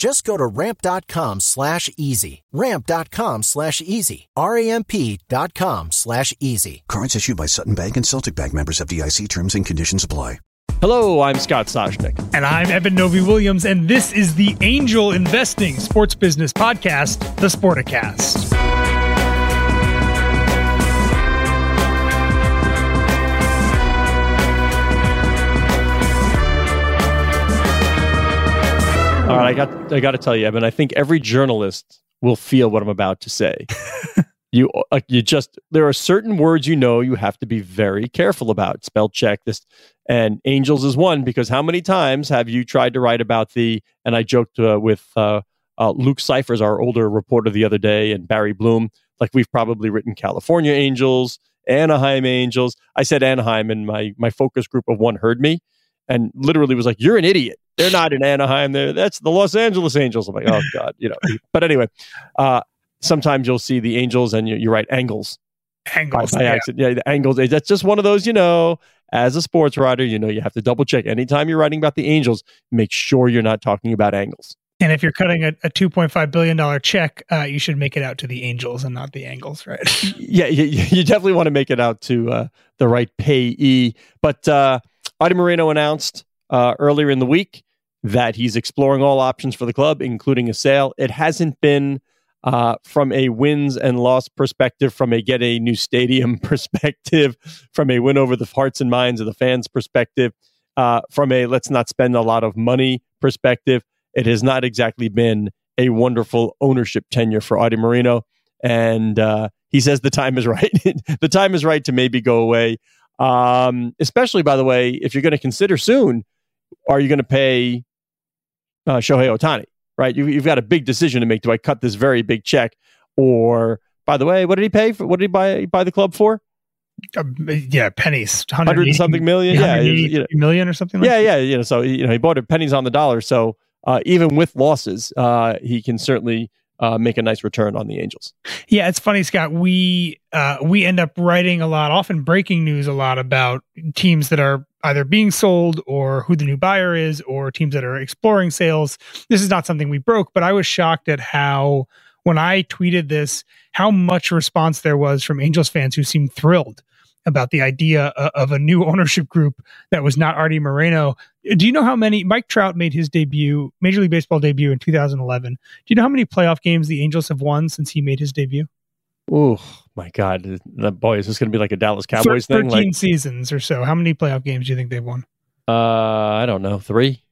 Just go to ramp.com slash easy. Ramp.com slash easy. R-A-M-P dot com slash easy. Cards issued by Sutton Bank and Celtic Bank members FDIC terms and conditions apply. Hello, I'm Scott Soshnick. And I'm Eben Novy Williams, and this is the Angel Investing Sports Business Podcast, the Sporticast. All right, I got I got to tell you, Eben. I think every journalist will feel what I'm about to say. you uh, you just there are certain words you know you have to be very careful about. Spell check this, and Angels is one because how many times have you tried to write about the? And I joked uh, with uh, uh, Luke Cyphers, our older reporter, the other day, and Barry Bloom. Like we've probably written California Angels, Anaheim Angels. I said Anaheim, and my my focus group of one heard me, and literally was like, "You're an idiot." They're not in Anaheim. They're, that's the Los Angeles Angels. I'm like, oh God, you know. But anyway, uh, sometimes you'll see the Angels and you, you write angles. Angles. By, by yeah. accident. Yeah, the angles. That's just one of those, you know, as a sports writer, you know, you have to double check. Anytime you're writing about the Angels, make sure you're not talking about angles. And if you're cutting a, a $2.5 billion check, uh, you should make it out to the Angels and not the Angles, right? yeah, you, you, definitely want to make it out to uh, the right payee. But uh, Arte Moreno announced uh, earlier in the week that he's exploring all options for the club, including a sale. It hasn't been uh, from a wins and loss perspective, from a get a new stadium perspective, from a win over the hearts and minds of the fans perspective, uh, from a let's not spend a lot of money perspective. It has not exactly been a wonderful ownership tenure for Arte Moreno. And uh, he says the time is right. the time is right to maybe go away. Um, especially, by the way, if you're going to consider soon, are you going to pay uh, Shohei Ohtani, right? You, have got a big decision to make. Do I cut this very big check, or by the way, what did he pay for? What did he buy buy the club for? Uh, yeah, pennies, hundred and something million, yeah, you know, million or something. Like yeah, that. yeah, you know, so you know he bought it pennies on the dollar. So uh, even with losses, uh, he can certainly uh, make a nice return on the Angels. Yeah, it's funny, Scott. We uh, we end up writing a lot, often breaking news a lot about teams that are either being sold or who the new buyer is, or teams that are exploring sales. This is not something we broke, but I was shocked at how when I tweeted this, how much response there was from Angels fans who seemed thrilled about the idea of a new ownership group that was not Arte Moreno. Do you know how many Mike Trout made his debut, Major League Baseball debut in 2011? Do you know how many playoff games the Angels have won since he made his debut? Oh my God, boy, is this going to be like a Dallas Cowboys 13 thing? Like, seasons or so. How many playoff games do you think they've won? Uh, I don't know, three.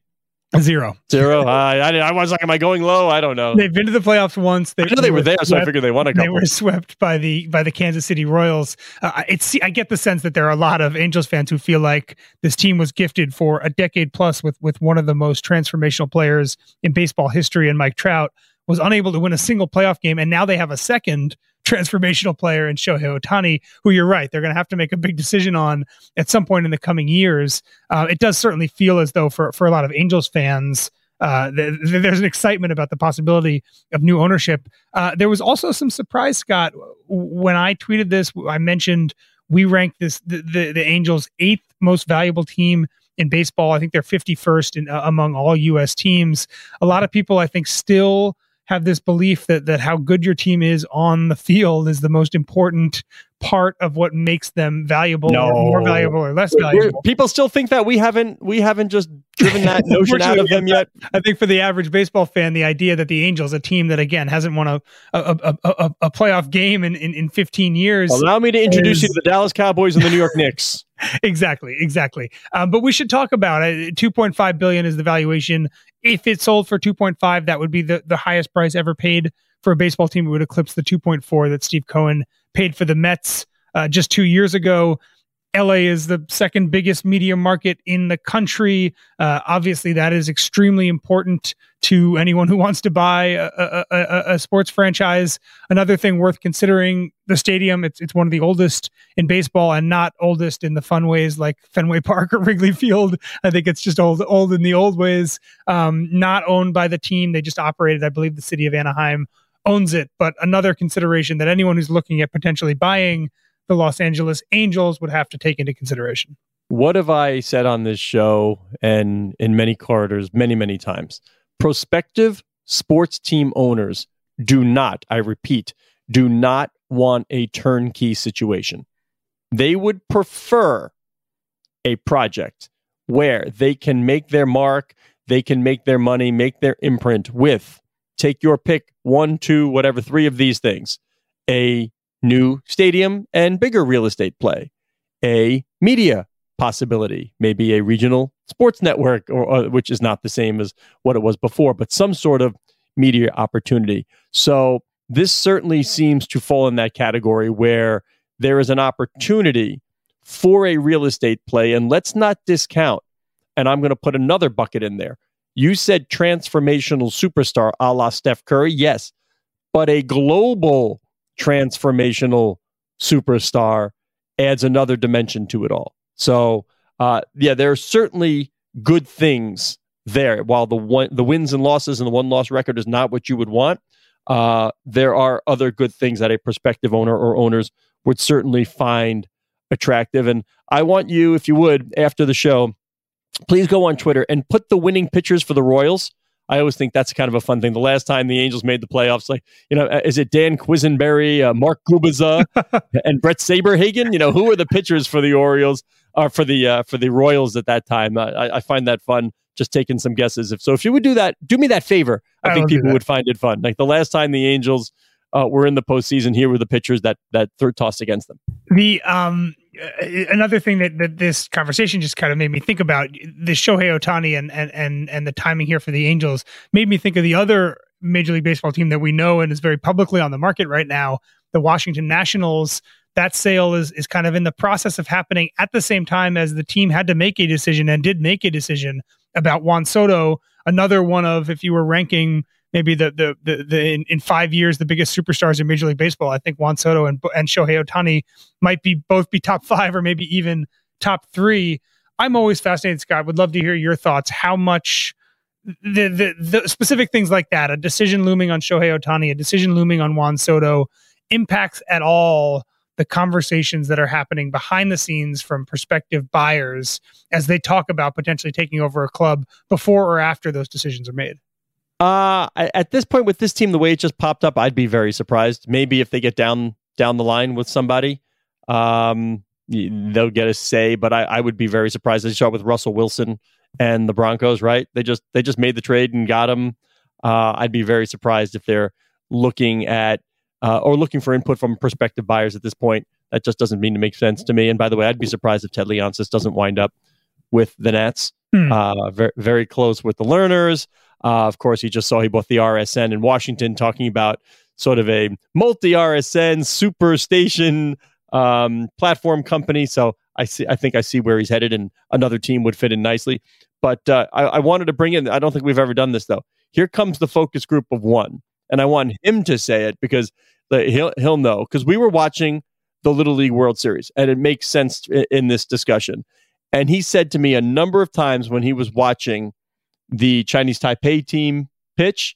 Zero. Zero. I, I, I was like, am I going low? I don't know. They've been to the playoffs once. They, I know they were there, swept, so I figured they won a couple. They were swept by the by the Kansas City Royals. Uh, it's I get the sense that there are a lot of Angels fans who feel like this team was gifted for a decade plus with with one of the most transformational players in baseball history, and Mike Trout was unable to win a single playoff game, and now they have a second transformational player in Shohei Ohtani, who you're right, they're going to have to make a big decision on at some point in the coming years. Uh, it does certainly feel as though for for a lot of Angels fans. Uh, th- th- there's an excitement about the possibility of new ownership. Uh, there was also some surprise, Scott, when I tweeted this. I mentioned we ranked this the, the, the Angels' eighth most valuable team in baseball. I think they're 51st in, uh, among all U.S. teams. A lot of people, I think, still have this belief that that how good your team is on the field is the most important part of what makes them valuable No. or more valuable or less We're- valuable. people still think that we haven't we haven't just driven that notion out of them yet. I think for the average baseball fan, the idea that the Angels, a team that again hasn't won a a, a, a, a playoff game in, in, in 15 years, Allow me to introduce you to the Dallas Cowboys and the New York Knicks. exactly, exactly. Um, but we should talk about it. 2.5 billion is the valuation. If it sold for 2.5, that would be the, the highest price ever paid for a baseball team. It would eclipse the 2.4 that Steve Cohen paid for the Mets uh, just two years ago. LA is the second biggest media market in the country. Uh, obviously, that is extremely important to anyone who wants to buy a, a, a, a sports franchise. Another thing worth considering: the stadium. It's it's one of the oldest in baseball, and not oldest in the fun ways like Fenway Park or Wrigley Field. I think it's just old old in the old ways. Um, not owned by the team; they just operated. I believe the city of Anaheim owns it. But another consideration that anyone who's looking at potentially buying the Los Angeles Angels would have to take into consideration. What have I said on this show and in many corridors many, many times? Prospective sports team owners do not, I repeat, do not want a turnkey situation. They would prefer a project where they can make their mark, they can make their money, make their imprint with, take your pick, one, two, whatever, three of these things. A new stadium and bigger real estate play, a media possibility, maybe a regional sports network, or, or which is not the same as what it was before, but some sort of media opportunity. So this certainly seems to fall in that category where there is an opportunity for a real estate play, and let's not discount. And I'm going to put another bucket in there. You said transformational superstar a la Steph Curry, yes, but a global transformational superstar adds another dimension to it all. So, uh, yeah, there are certainly good things there. While the one, the wins and losses and the one loss record is not what you would want, uh, there are other good things that a prospective owner or owners would certainly find attractive. And I want you, if you would, after the show, please go on Twitter and put the winning pitchers for the Royals. I always think that's kind of a fun thing. The last time the Angels made the playoffs, like you know, is it Dan Quisenberry, uh, Mark Gubicza, and Brett Saberhagen? You know, who were the pitchers for the Orioles or for the uh, for the Royals at that time? Uh, I, I find that fun. Just taking some guesses. If so, if you would do that, do me that favor. I, I think people would find it fun. Like the last time the Angels uh, were in the postseason, here were the pitchers that that third tossed against them. The um uh, Uh, another thing that, that this conversation just kind of made me think about the Shohei Otani and and and and the timing here for the Angels made me think of the other Major League Baseball team that we know and is very publicly on the market right now, the Washington Nationals. That sale is is kind of in the process of happening at the same time as the team had to make a decision and did make a decision about Juan Soto, another one of if you were ranking maybe the the the, the in, in five years the biggest superstars in Major League Baseball. I think Juan Soto and and Shohei Otani might be both be top five or maybe even top three. I'm always fascinated, Scott. Would love to hear your thoughts. How much the, the the specific things like that, a decision looming on Shohei Otani, a decision looming on Juan Soto, impacts at all the conversations that are happening behind the scenes from prospective buyers as they talk about potentially taking over a club before or after those decisions are made. Uh, at this point with this team, the way it just popped up, I'd be very surprised. Maybe if they get down down the line with somebody, um, they'll get a say. But I, I would be very surprised. They saw with Russell Wilson and the Broncos, right? They just they just made the trade and got him. Uh, I'd be very surprised if they're looking at uh, or looking for input from prospective buyers at this point. That just doesn't mean to make sense to me. And by the way, I'd be surprised if Ted Leonsis doesn't wind up with the Nats. Hmm. Uh, very very close with the Lerners. Uh, of course, he just saw he bought the RSN in Washington, talking about sort of a multi RSN super station um, platform company. So I see, I think I see where he's headed, and another team would fit in nicely. But uh, I, I wanted to bring in. I don't think we've ever done this though. Here comes the focus group of one, and I want him to say it because he'll he'll know because we were watching the Little League World Series, and it makes sense in this discussion. And he said to me a number of times when he was watching the Chinese Taipei team pitch,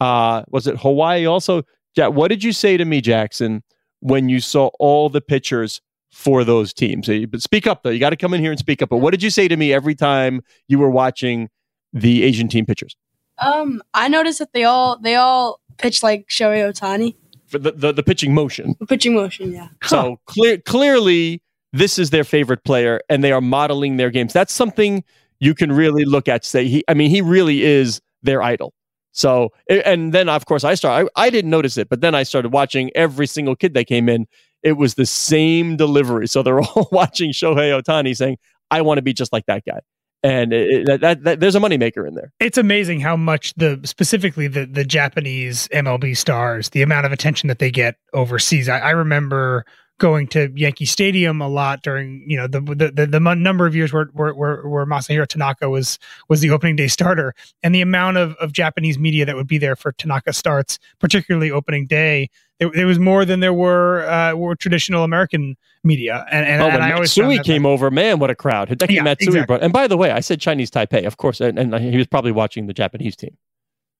uh, was it Hawaii also? Ja- what did you say to me, Jackson, when you saw all the pitchers for those teams? But speak up, though. You got to come in here and speak up. But what did you say to me every time you were watching the Asian team pitchers? Um, I noticed that they all they all pitch like Shohei Otani. for the, the, the pitching motion. The pitching motion, yeah. So clear, clearly, this is their favorite player, and they are modeling their games. That's something you can really look at. Say, he, I mean, he really is their idol. So, and then of course I started. I, I didn't notice it, but then I started watching every single kid that came in. It was the same delivery. So they're all watching Shohei Ohtani saying, "I want to be just like that guy." and it, it, that, that, there's a moneymaker in there. It's amazing how much the specifically the the Japanese MLB stars, the amount of attention that they get overseas. I, I remember going to Yankee Stadium a lot during you know the the the, the number of years where, where where where Masahiro Tanaka was was the opening day starter, and the amount of of Japanese media that would be there for Tanaka starts, particularly opening day. There, there was more than there were uh, were traditional American media, and, and, oh, and I always Matsui came over. Man, what a crowd! Hideki yeah, Matsui exactly. brought. And by the way, I said Chinese Taipei, of course, and, and he was probably watching the Japanese team.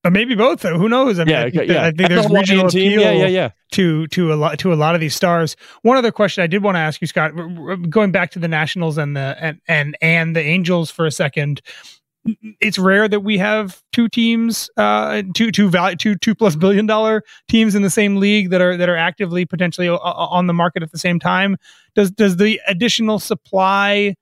Or maybe both. Though. Who knows? I mean, yeah, I think, yeah. I think there's regional team. appeal yeah, yeah, yeah. to to a lot to a lot of these stars. One other question I did want to ask you, Scott, going back to the Nationals and the and and and the Angels for a second. It's rare that we have two teams, uh, two two value two two plus billion dollar teams in the same league that are that are actively potentially on the market at the same time. Does does the additional supply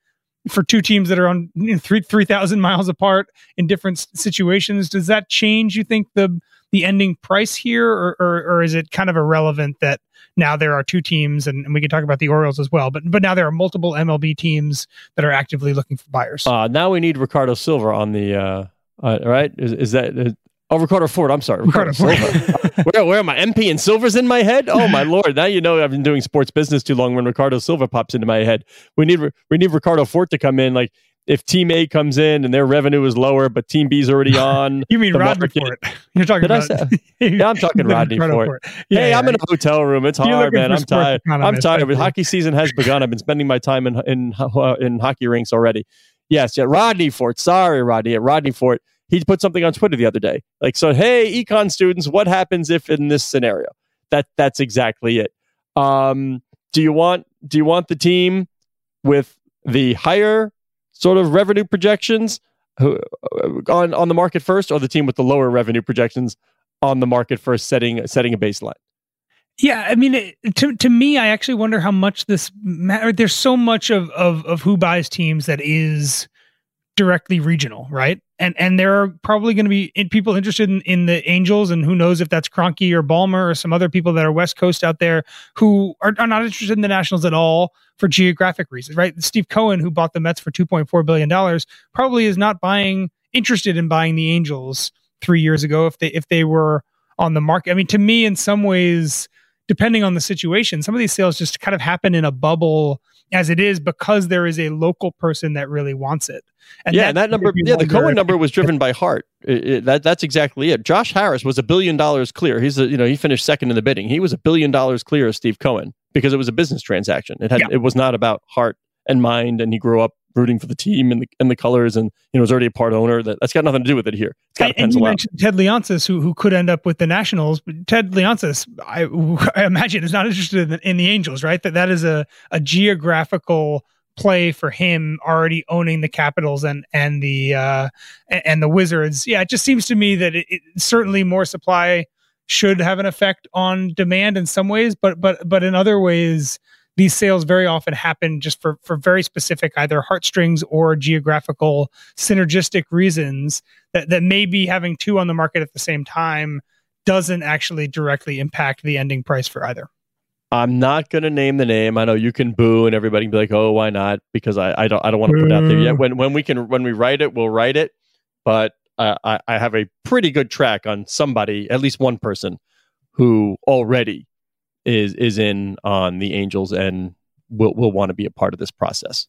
for two teams that are on you know, three three thousand miles apart in different situations. Does that change? You think the the ending price here, or, or, or is it kind of irrelevant that now there are two teams, and, and, we can talk about the Orioles as well, but but now there are multiple MLB teams that are actively looking for buyers. Uh, now we need Ricardo Silva on the uh, uh, right. Is, is that Oh, Ricardo Ford. I'm sorry, Ricardo, Ricardo Silva. where, where am I? MP and Silver's in my head. Oh my lord! Now you know I've been doing sports business too long. When Ricardo Silva pops into my head, we need we need Ricardo Ford to come in. Like if Team A comes in and their revenue is lower, but Team B's already on. you mean Rodney Fort? You're talking Did about? Yeah, I'm talking Rodney Fort. Yeah, hey, yeah, I'm in a hotel room. It's hard, man. I'm tired. I'm tired. But hockey season has begun. I've been spending my time in in uh, in hockey rinks already. Yes, yeah, Rodney Fort. Sorry, Rodney. Rodney Fort he put something on Twitter the other day. Like, so, hey, econ students, what happens if in this scenario? That that's exactly it. Um, do you want do you want the team with the higher sort of revenue projections uh, on on the market first, or the team with the lower revenue projections on the market first, setting setting a baseline? Yeah, I mean, to to me, I actually wonder how much this matter. There's so much of of of who buys teams that is directly regional, right? And and there are probably going to be people interested in, in the Angels, and who knows if that's Kroenke or Ballmer or some other people that are West Coast out there who are, are not interested in the Nationals at all for geographic reasons, right? Steve Cohen, who bought the Mets for two point four billion dollars, probably is not buying interested in buying the Angels three years ago if they if they were on the market. I mean, to me, in some ways, depending on the situation, some of these sales just kind of happen in a bubble as it is because there is a local person that really wants it. And yeah, that, that number, yeah, the Cohen number was driven by heart. It, it, that that's exactly it. Josh Harris was a billion dollars clear. He's a you know he finished second in the bidding. He was a billion dollars clear of Steve Cohen because it was a business transaction. It had yeah. it was not about heart and mind. And he grew up rooting for the team and the and the colors, and you know was already a part owner. That that's got nothing to do with it here. It's got and, you mentioned Ted Leonsis, who who could end up with the Nationals. But Ted Leonsis, I, I imagine, is not interested in, in the Angels, right? That that is a a geographical play for him already owning the Capitals and and the uh, and the Wizards. Yeah, it just seems to me that it, it, certainly more supply should have an effect on demand in some ways, but but but in other ways, these sales very often happen just for for very specific either heartstrings or geographical synergistic reasons that that maybe having two on the market at the same time doesn't actually directly impact the ending price for either. I'm not going to name the name. I know you can boo and everybody can be like, "Oh, why not?" Because I, I don't I don't want to put it out there yet. When when we can when we write it, we'll write it. But uh, I I have a pretty good track on somebody, at least one person, who already is is in on the Angels and will will want to be a part of this process.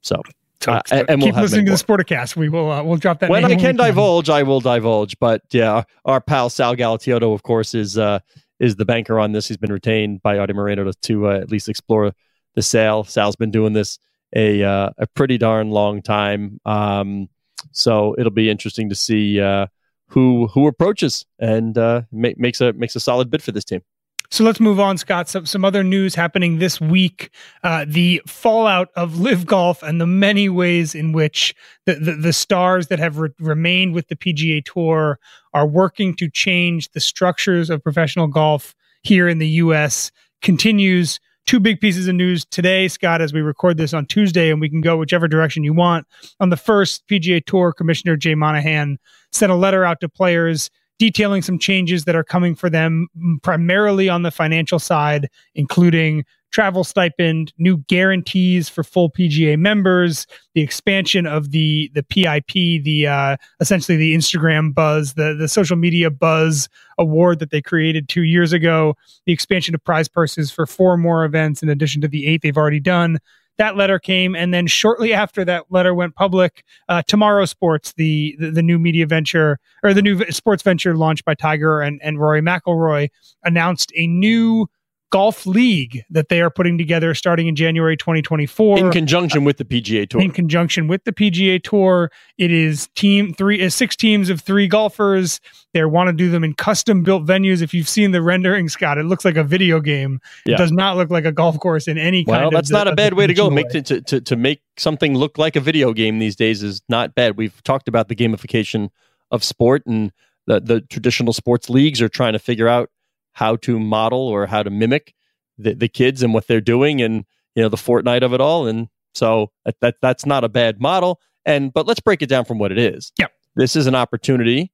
So. Uh, and, and keep we'll listening to the Sporticast. We will uh, we'll drop that. When I can when divulge, I will divulge. But yeah, our pal Sal Galatioto, of course, is uh, is the banker on this. He's been retained by Arte Moreno to, to uh, at least explore the sale. Sal's been doing this a uh, a pretty darn long time. Um, so it'll be interesting to see uh, who who approaches and uh, make, makes a makes a solid bid for this team. So let's move on, Scott. Some, some other news happening this week. Uh, the fallout of LIV Golf and the many ways in which the, the, the stars that have re- remained with the PGA Tour are working to change the structures of professional golf here in the U.S. continues. Two big pieces of news today, Scott, as we record this on Tuesday, and we can go whichever direction you want. On the first, PGA Tour Commissioner Jay Monahan sent a letter out to players detailing some changes that are coming for them, primarily on the financial side, including travel stipend, new guarantees for full PGA members, the expansion of the the PIP, the uh, essentially the Instagram buzz, the the social media buzz award that they created two years ago, the expansion of prize purses for four more events in addition to the eight they've already done. That letter came, and then shortly after that letter went public, uh, TMRW Sports, the, the, the new media venture or the new sports venture launched by Tiger and and Rory McIlroy, announced a new golf league that they are putting together starting in January 2024 in conjunction with the PGA Tour. In conjunction with the PGA Tour, it is team three is uh, six teams of three golfers. They want to do them in custom built venues. If you've seen the rendering, Scott, it looks like a video game. Yeah. It does not look like a golf course in any well, kind. Well, that's of not a bad way to go. Make to, to to make something look like a video game these days is not bad. We've talked about the gamification of sport and the the traditional sports leagues are trying to figure out how to model or how to mimic the, the kids and what they're doing and you know the Fortnite of it all. And so that, that that's not a bad model. And but let's break it down from what it is. Yeah, this is an opportunity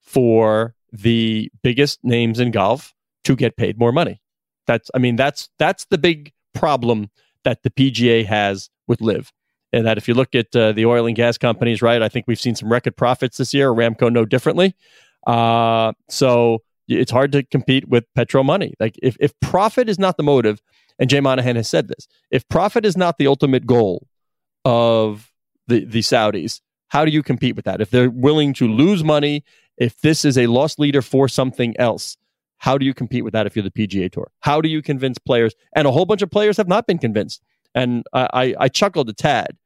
for the biggest names in golf to get paid more money. That's I mean that's that's the big problem that the PGA has with LIV And that if you look at uh, the oil and gas companies, right, I think we've seen some record profits this year. Aramco no differently. Uh, so it's hard to compete with petro money. Like if, if profit is not the motive, and Jay Monahan has said this, if profit is not the ultimate goal of the, the Saudis, how do you compete with that? If they're willing to lose money, if this is a lost leader for something else, how do you compete with that if you're the PGA Tour? How do you convince players? And a whole bunch of players have not been convinced. And I, I, I chuckled a tad.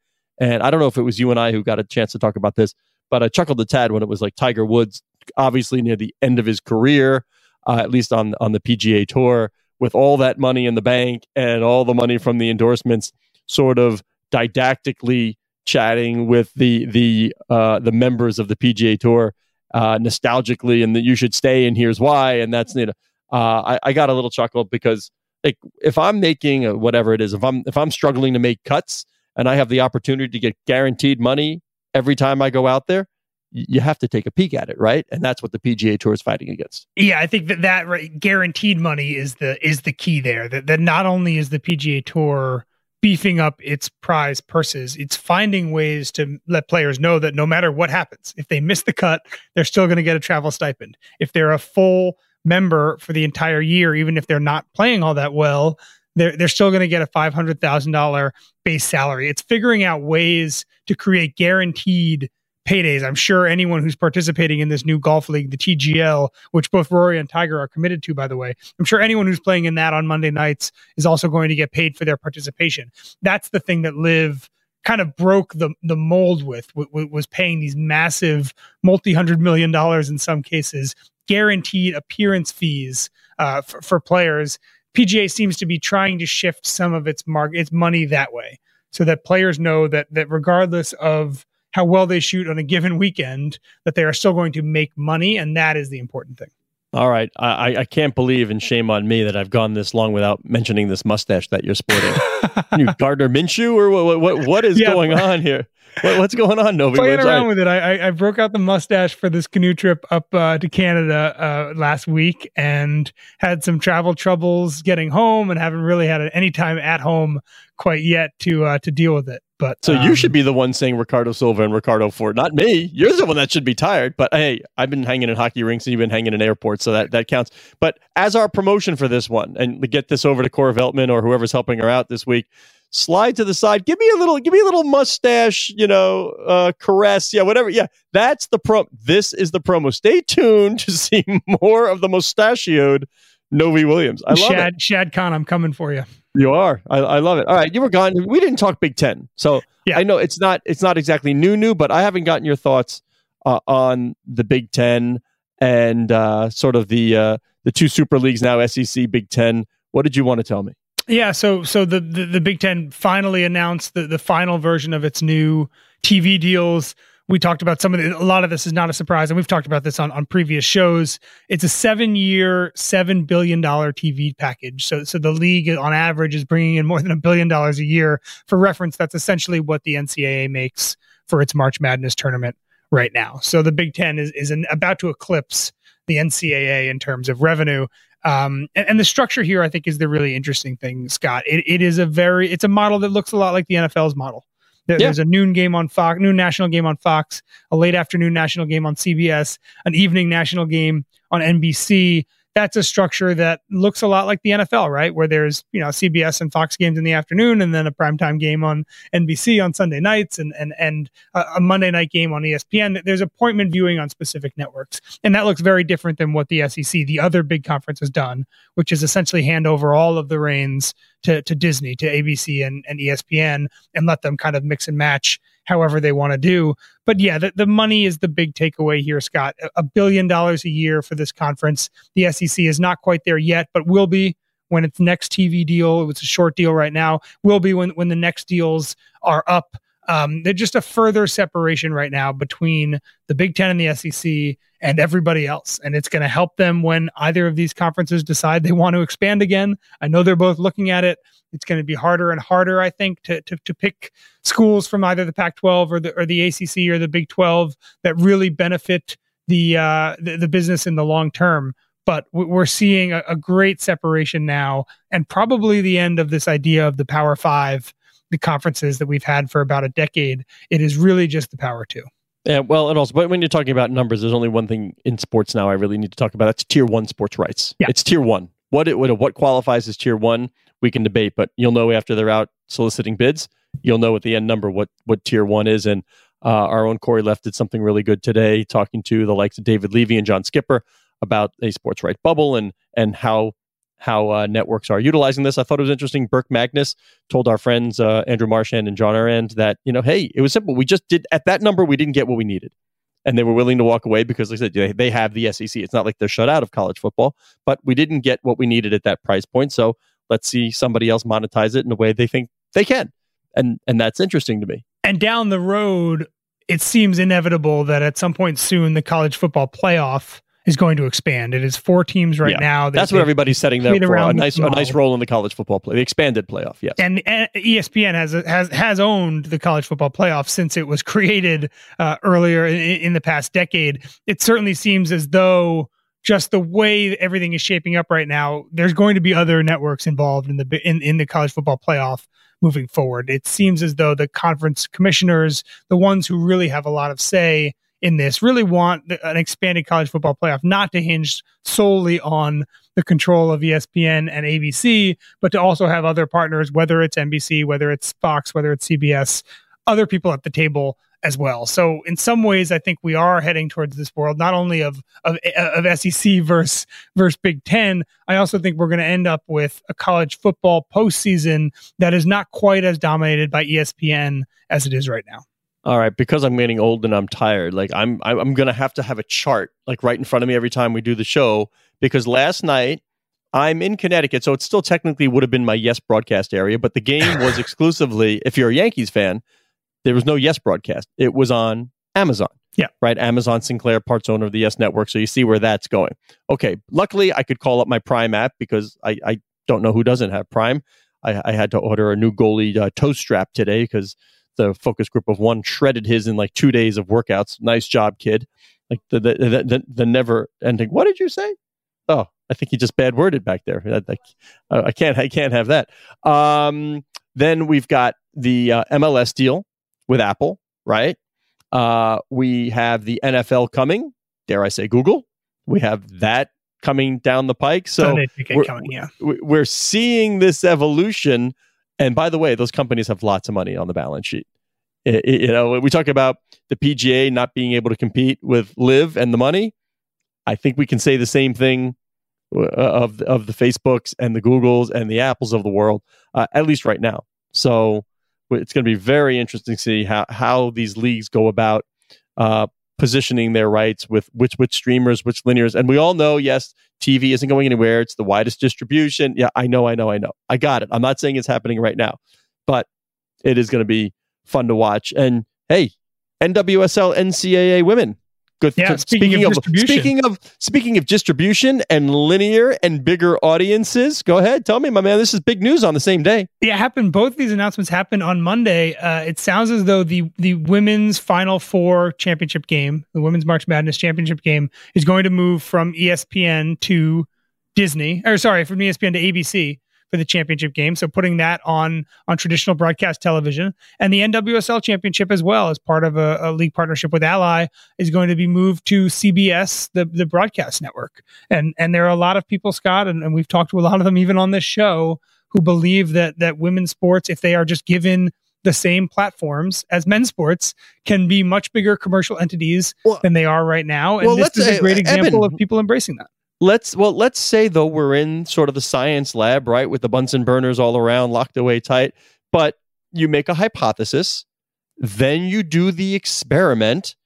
And I don't know if it was you and I who got a chance to talk about this, but I chuckled a tad when it was like Tiger Woods obviously near the end of his career, uh, at least on on the PGA Tour, with all that money in the bank and all the money from the endorsements, sort of didactically chatting with the the uh, the members of the PGA Tour uh, nostalgically, and that you should stay, and here's why, and that's you know, uh, I, I got a little chuckle because like if I'm making whatever it is, if I'm if I'm struggling to make cuts and I have the opportunity to get guaranteed money every time I go out there, you have to take a peek at it, right? And that's what the PGA Tour is fighting against. Yeah, I think that that right, guaranteed money is the is the key there. That that not only is the PGA Tour beefing up its prize purses, it's finding ways to let players know that no matter what happens, if they miss the cut, they're still going to get a travel stipend. If they're a full member for the entire year, even if they're not playing all that well, they're they're still going to get a five hundred thousand dollar base salary. It's figuring out ways to create guaranteed paydays. I'm sure anyone who's participating in this new golf league, the TGL, which both Rory and Tiger are committed to, by the way, I'm sure anyone who's playing in that on Monday nights is also going to get paid for their participation. That's the thing that LIV kind of broke the the mold with was paying these massive multi hundred million dollars in some cases guaranteed appearance fees uh, for, for players. PGA seems to be trying to shift some of its mark its money that way, so that players know that that regardless of how well they shoot on a given weekend, that they are still going to make money, and that is the important thing. All right, I, I can't believe, and shame on me that I've gone this long without mentioning this mustache that you're sporting. you Gardner Minshew, or what? What, what is yeah, going on here? What, what's going on, Novy? Playing around with it, I, I broke out the mustache for this canoe trip up uh, to Canada uh, last week, and had some travel troubles getting home, and haven't really had any time at home quite yet to uh, to deal with it. But so um, you should be the one saying Ricardo Silva and Ricardo Ford, not me. You're the one that should be tired. But hey, I've been hanging in hockey rinks and you've been hanging in airports, so that that counts. But as our promotion for this one, and get this over to Cora Veltman or whoever's helping her out this week, slide to the side, give me a little, give me a little mustache, you know, uh, caress, yeah, whatever. Yeah, that's the pro. This is the promo. Stay tuned to see more of the mustachioed Novy Williams. I love Shad, it. Shad Khan, I'm coming for you. You are. I, I, love it. All right, you were gone. We didn't talk Big Ten, so yeah. I know it's not it's not exactly new new, but I haven't gotten your thoughts uh, on the Big Ten and uh, sort of the uh, the two super leagues now, SEC, Big Ten. What did you want to tell me? Yeah, so so the the, the Big Ten finally announced the the final version of its new TV deals we talked about some of the, a lot of this is not a surprise, and we've talked about this on, on previous shows. It's a seven year, seven billion dollar TV package. So, so the league on average is bringing in more than a billion dollars a year. For reference, that's essentially what the NCAA makes for its March Madness tournament right now. So the Big Ten is is an, about to eclipse the NCAA in terms of revenue. Um, and, and, the structure here, I think, is the really interesting thing, Scott. It, it is a very, it's a model that looks a lot like the NFL's model. There, yeah. There's a noon game on Fox, noon national game on Fox, a late afternoon national game on CBS, an evening national game on NBC that's a structure that looks a lot like the NFL, right? Where there's, you know, CBS and Fox games in the afternoon and then a primetime game on NBC on Sunday nights and, and, and a, Monday night game on ESPN. There's appointment viewing on specific networks. And that looks very different than what the SEC, the other big conference has done, which is essentially hand over all of the reins to, to Disney, to ABC and, and ESPN and let them kind of mix and match however they want to do. But yeah, the, the money is the big takeaway here, Scott. A billion dollars a year for this conference. The SEC is not quite there yet, but will be when its next TV deal. it's a short deal right now. Will be when when the next deals are up. Um, they're just a further separation right now between the Big Ten and the SEC and everybody else. And it's going to help them when either of these conferences decide they want to expand again. I know they're both looking at it. It's going to be harder and harder, I think, to, to, to pick schools from either the Pac 12 or the, or the ACC or the Big 12 that really benefit the, uh, the, the business in the long term. But we're seeing a, a great separation now, and probably the end of this idea of the Power Five, the conferences that we've had for about a decade. It is really just the Power Two. Yeah, well, and also, but when you're talking about numbers, there's only one thing in sports now I really need to talk about. That's tier one sports rights. Yeah. It's tier one. What it what, what qualifies as tier one, we can debate, but you'll know after they're out soliciting bids, you'll know at the end number what what tier one is. And uh, our own Corey Left did something really good today, talking to the likes of David Levy and John Skipper about a sports right bubble and and how how uh, networks are utilizing this. I thought it was interesting. Burke Magnus told our friends uh, Andrew Marchand and John Ourand that you know, hey, it was simple. We just did at that number, we didn't get what we needed, and they were willing to walk away because, like I said, they, have the SEC. It's not like they're shut out of college football, but we didn't get what we needed at that price point. So let's see somebody else monetize it in a way they think they can, and and that's interesting to me. And down the road, it seems inevitable that at some point soon the college football playoff is going to expand. It is four teams right yeah. now. That's what everybody's setting them for a nice, a nice role in the college football play, the expanded playoff. Yes, and, and ESPN has has has owned the college football playoff since it was created uh, earlier in, in the past decade. It certainly seems as though just the way everything is shaping up right now, there's going to be other networks involved in the in, in the college football playoff moving forward. It seems as though the conference commissioners, the ones who really have a lot of say in this really want an expanded college football playoff not to hinge solely on the control of ESPN and ABC, but to also have other partners, whether it's NBC, whether it's Fox, whether it's CBS, other people at the table as well. So in some ways, I think we are heading towards this world, not only of of, of SEC versus versus Big Ten. I also think we're going to end up with a college football postseason that is not quite as dominated by ESPN as it is right now all right, because I'm getting old and I'm tired, like I'm I'm gonna have to have a chart like right in front of me every time we do the show. Because last night I'm in Connecticut, so it still technically would have been my Yes broadcast area, but the game was exclusively, if you're a Yankees fan, there was no Yes broadcast. It was on Amazon. Yeah. Right. Amazon Sinclair, parts owner of the Yes Network. So you see where that's going. Okay. Luckily, I could call up my Prime app because I, I don't know who doesn't have Prime. I, I had to order a new goalie uh, toe strap today because the focus group of one shredded his in like two days of workouts. Nice job, kid. Like the the the, the, the never ending. What did you say? Oh, I think he just bad worded back there. I, I, I, can't I can't have that. Um, then we've got the uh, MLS deal with Apple, right? Uh, we have the NFL coming. Dare I say Google? We have that coming down the pike. So we're, coming, yeah. we're seeing this evolution and by the way, those companies have lots of money on the balance sheet. It, it, you know, we talk about the PGA not being able to compete with LIV and the money. I think we can say the same thing uh, of of the Facebooks and the Googles and the Apples of the world, uh, at least right now. So it's going to be very interesting to see how how these leagues go about uh, positioning their rights with which which streamers, which linears. And we all know, yes, TV isn't going anywhere. It's the widest distribution. Yeah, I know, I know, I know. I got it. I'm not saying it's happening right now, but it is going to be fun to watch. And hey, NWSL NCAA women. Good. Yeah, speaking, speaking, of, of speaking of speaking of distribution and linear and bigger audiences, go ahead, tell me, my man. This is big news on the same day. Yeah, happened. Both these announcements happened on Monday. Uh, it sounds as though the the women's Final Four championship game, the women's March Madness championship game, is going to move from ESPN to Disney, or sorry, from ESPN to ABC for the championship game. So putting that on on traditional broadcast television and the NWSL championship as well as part of a, a, league partnership with Ally is going to be moved to CBS, the the broadcast network. And and there are a lot of people, Scott, and, and we've talked to a lot of them even on this show who believe that that women's sports, if they are just given the same platforms as men's sports can be much bigger commercial entities well, than they are right now. And well, this is a great example Eben, of people embracing that let's well let's say though we're in sort of the science lab right with the bunsen burners all around locked away tight but you make a hypothesis then you do the experiment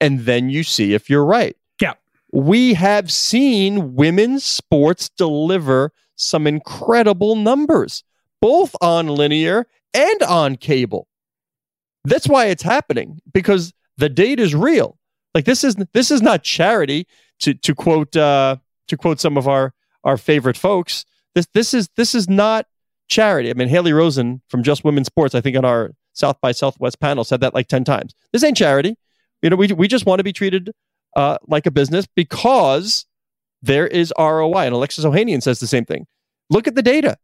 and then you see if you're right. Yeah. We have seen women's sports deliver some incredible numbers both on linear and on cable. That's why it's happening because the data is real. Like this is this is not charity to to quote uh to quote some of our our favorite folks, this this is this is not charity. I mean, Haley Rosen from Just Women's Sports, I think on our South by Southwest panel said that like ten times. This ain't charity. You know, we we just want to be treated uh, like a business because there is ROI. And Alexis Ohanian says the same thing. Look at the data.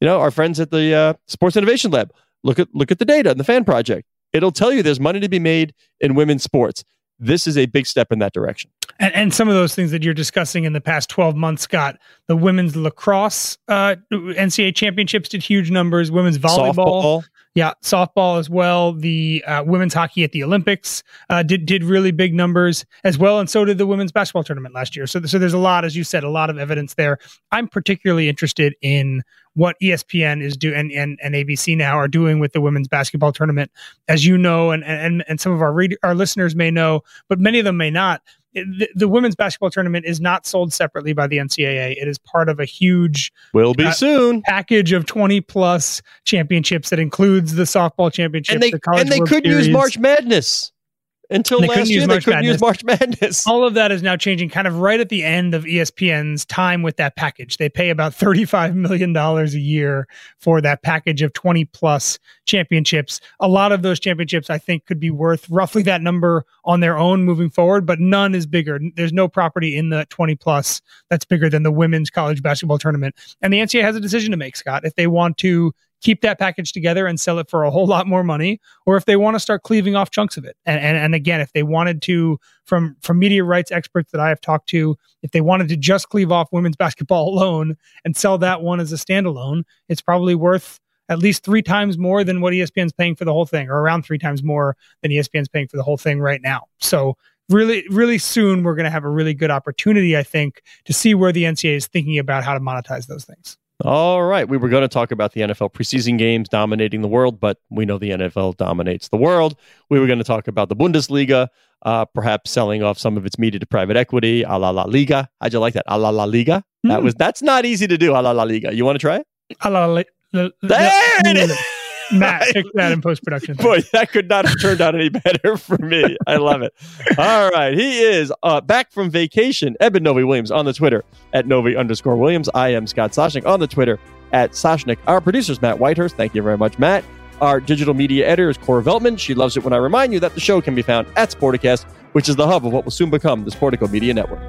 You know, our friends at the uh, Sports Innovation Lab. Look at look at the data and the fan project. It'll tell you there's money to be made in women's sports. This is a big step in that direction. And, and, some of those things that you're discussing in the past 12 months, Scott, the women's lacrosse uh, NCAA championships did huge numbers. Women's volleyball, softball. yeah, softball as well. The uh, women's hockey at the Olympics uh, did did really big numbers as well, and so did the women's basketball tournament last year. So, so there's a lot, as you said, a lot of evidence there. I'm particularly interested in what ESPN is doing and, and, and ABC now are doing with the women's basketball tournament, as you know, and and and some of our read, our listeners may know, but many of them may not the, the, women's basketball tournament is not sold separately by the NCAA. It is part of a huge will be uh, soon package of twenty plus championships that includes the softball championship, and they, the and they could use March Madness. Until last year, they couldn't use March Madness. All of that is now changing kind of right at the end of ESPN's time with that package. They pay about $35 million a year for that package of 20 plus championships. A lot of those championships, I think, could be worth roughly that number on their own moving forward, but none is bigger. There's no property in the 20 plus that's bigger than the women's college basketball tournament. And the NCAA has a decision to make, Scott. If they want to keep that package together and sell it for a whole lot more money, or if they want to start cleaving off chunks of it. And, and, and again, if they wanted to, from from media rights experts that I have talked to, if they wanted to just cleave off women's basketball alone and sell that one as a standalone, it's probably worth at least three times more than what ESPN's paying for the whole thing, or around three times more than ESPN's paying for the whole thing right now. So really, really soon we're going to have a really good opportunity, I think, to see where the NCAA is thinking about how to monetize those things. All right. We were going to talk about the NFL preseason games dominating the world, but we know the NFL dominates the world. We were going to talk about the Bundesliga, uh, perhaps selling off some of its media to private equity, a la La Liga. How'd you like that? A la La Liga. That hmm. was that's not easy to do. A la La Liga. You want to try it? A la La. There it is. Matt, fix that in post production. Boy, that could not have turned out any better for me. I love it. All right. He is uh, back from vacation. Eben Novy Williams on the Twitter at Novy underscore Williams. I am Scott Soshnick on the Twitter at Soshnick. Our producer's Matt Whitehurst. Thank you very much, Matt. Our digital media editor is Cora Veltman. She loves it when I remind you that the show can be found at Sporticast, which is the hub of what will soon become the Sportico Media Network.